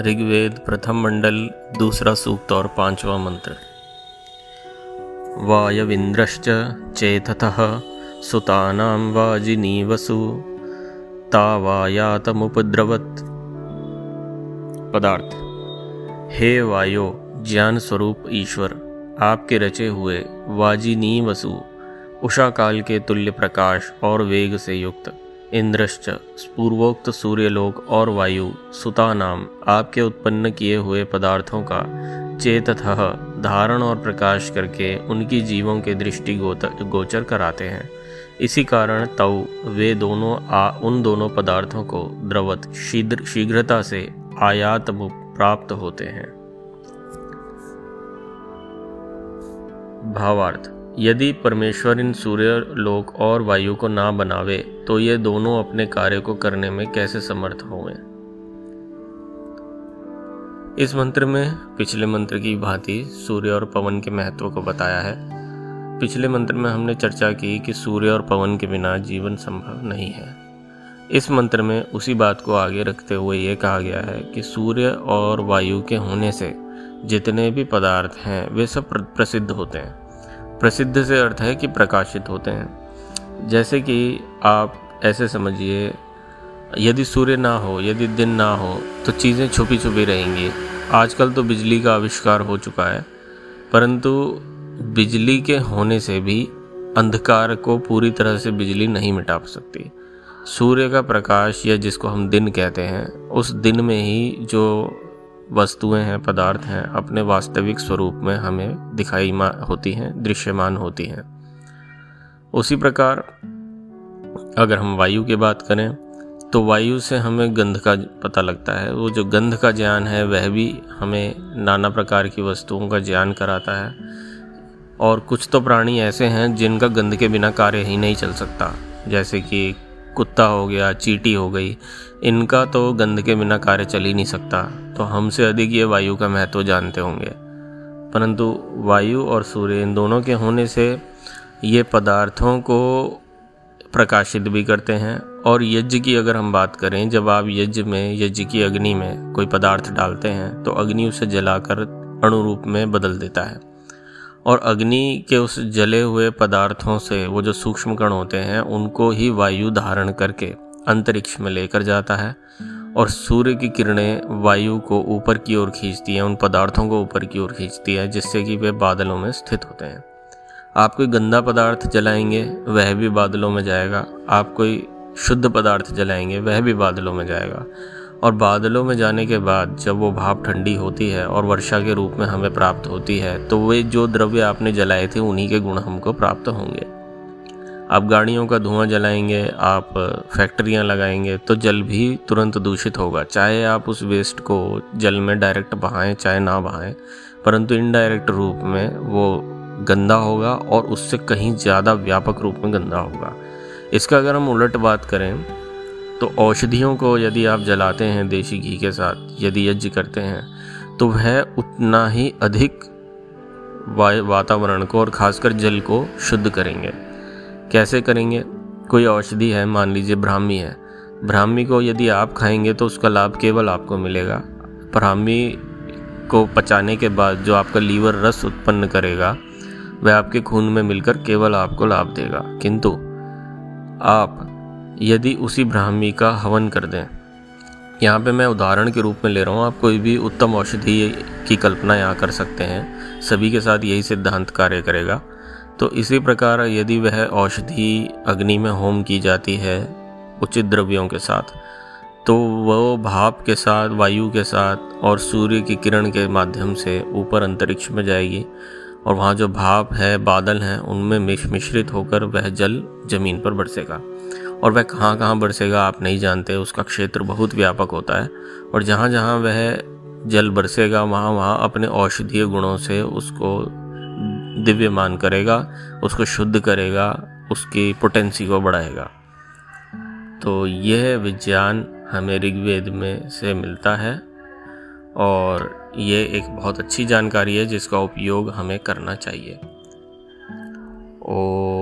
ऋग्वेद प्रथम मंडल, दूसरा सूक्त और पांचवा मंत्र। वायविंद्रश्च चेततः सुतानां वाजिनीवसु तावायातमुपद्रवत् पदार्थ, हे वायो ज्ञान स्वरूप ईश्वर, आपके रचे हुए वाजिनी वसु उषा काल के तुल्य प्रकाश और वेग से युक्त। इंद्रश्च पूर्वोक्त सूर्यलोक और वायु, सुता नाम, आपके उत्पन्न किए हुए पदार्थों का चेतथ धारण और प्रकाश करके उनकी जीवों के दृष्टि गोचर कराते हैं। इसी कारण तव, वे दोनों आ, उन दोनों पदार्थों को द्रवत शीघ्र शीघ्रता से आयात प्राप्त होते हैं। भावार्थ यदि परमेश्वर इन सूर्य लोक और वायु को ना बनावे तो ये दोनों अपने कार्य को करने में कैसे समर्थ होंगे? इस मंत्र में पिछले मंत्र की भांति सूर्य और पवन के महत्व को बताया है। पिछले मंत्र में हमने चर्चा की कि सूर्य और पवन के बिना जीवन संभव नहीं है। इस मंत्र में उसी बात को आगे रखते हुए ये कहा गया है कि सूर्य और वायु के होने से जितने भी पदार्थ हैं, वे सब प्रसिद्ध होते हैं। प्रसिद्ध से अर्थ है कि प्रकाशित होते हैं। जैसे कि आप ऐसे समझिए, यदि सूर्य ना हो, यदि दिन ना हो तो चीज़ें छुपी छुपी रहेंगी। आजकल तो बिजली का आविष्कार हो चुका है, परंतु बिजली के होने से भी अंधकार को पूरी तरह से बिजली नहीं मिटा सकती। सूर्य का प्रकाश या जिसको हम दिन कहते हैं, उस दिन में ही जो वस्तुएँ हैं, पदार्थ हैं, अपने वास्तविक स्वरूप में हमें दिखाई होती हैं, दृश्यमान होती हैं। उसी प्रकार, अगर हम वायु की बात करें तो वायु से हमें गंध का पता लगता है। वो जो गंध का ज्ञान है, वह भी हमें नाना प्रकार की वस्तुओं का ज्ञान कराता है। और कुछ तो प्राणी ऐसे हैं, जिनका गंध के बिना कार्य ही नहीं चल सकता। जैसे कि कुत्ता हो गया, चीटी हो गई, इनका तो गंध के बिना कार्य चल ही नहीं सकता। तो हमसे अधिक ये वायु का महत्व जानते होंगे। परंतु वायु और सूर्य इन दोनों के होने से ये पदार्थों को प्रकाशित भी करते हैं। और यज्ञ की अगर हम बात करें, जब आप यज्ञ में, यज्ञ की अग्नि में कोई पदार्थ डालते हैं तो अग्नि उसे जलाकर अणुरूप में बदल देता है। और अग्नि के उस जले हुए पदार्थों से वो जो सूक्ष्म कण होते हैं, उनको ही वायु धारण करके अंतरिक्ष में लेकर जाता है। और सूर्य की किरणें वायु को ऊपर की ओर खींचती हैं, उन पदार्थों को ऊपर की ओर खींचती है, जिससे कि वे बादलों में स्थित होते हैं। आप कोई गंदा पदार्थ जलाएँगे, वह भी बादलों में जाएगा। आप कोई शुद्ध पदार्थ जलाएँगे, वह भी बादलों में जाएगा। और बादलों में जाने के बाद जब वो भाप ठंडी होती है और वर्षा के रूप में हमें प्राप्त होती है तो वे जो द्रव्य आपने जलाए थे, उन्हीं के गुण हमको प्राप्त होंगे। आप गाड़ियों का धुआँ जलाएँगे, आप फैक्ट्रियाँ लगाएँगे तो जल भी तुरंत दूषित होगा। चाहे आप उस वेस्ट को जल में डायरेक्ट बहाएँ, चाहे ना बहाएँ, परंतु इनडायरेक्ट रूप में वो गंदा होगा और उससे कहीं ज़्यादा व्यापक रूप में गंदा होगा। इसका अगर हम उलट बात करें तो औषधियों को यदि आप जलाते हैं देसी घी के साथ, यदि यज्ञ करते हैं तो वह उतना ही अधिक वातावरण को और खासकर जल को शुद्ध करेंगे। कैसे करेंगे? कोई औषधि है, मान लीजिए ब्राह्मी है। ब्राह्मी को यदि आप खाएँगे तो उसका लाभ केवल आपको मिलेगा। ब्राह्मी को पचाने के बाद जो आपका लीवर रस उत्पन्न करेगा, वह आपके खून में मिलकर केवल आपको लाभ देगा। किंतु आप यदि उसी ब्राह्मी का हवन कर दें, यहाँ पे मैं उदाहरण के रूप में ले रहा हूँ। आप कोई भी उत्तम औषधि की कल्पना यहाँ कर सकते हैं। सभी के साथ यही सिद्धांत कार्य करेगा। तो इसी प्रकार यदि वह औषधि अग्नि में होम की जाती है उचित द्रव्यों के साथ तो वह भाप के साथ, वायु के साथ और सूर्य की किरण के माध्यम से ऊपर अंतरिक्ष में जाएगी और वहाँ जो भाप है, बादल हैं, उनमें मिश मिश्रित होकर वह जल ज़मीन पर बरसेगा। और वह कहाँ कहाँ बरसेगा आप नहीं जानते, उसका क्षेत्र बहुत व्यापक होता है और जहाँ जहाँ वह जल बरसेगा, वहाँ वहाँ अपने औषधीय गुणों से उसको दिव्यमान करेगा, उसको शुद्ध करेगा, उसकी पोटेंसी को बढ़ाएगा। तो यह विज्ञान हमें ऋग्वेद में से मिलता है और ये एक बहुत अच्छी जानकारी है जिसका उपयोग हमें करना चाहिए। ओ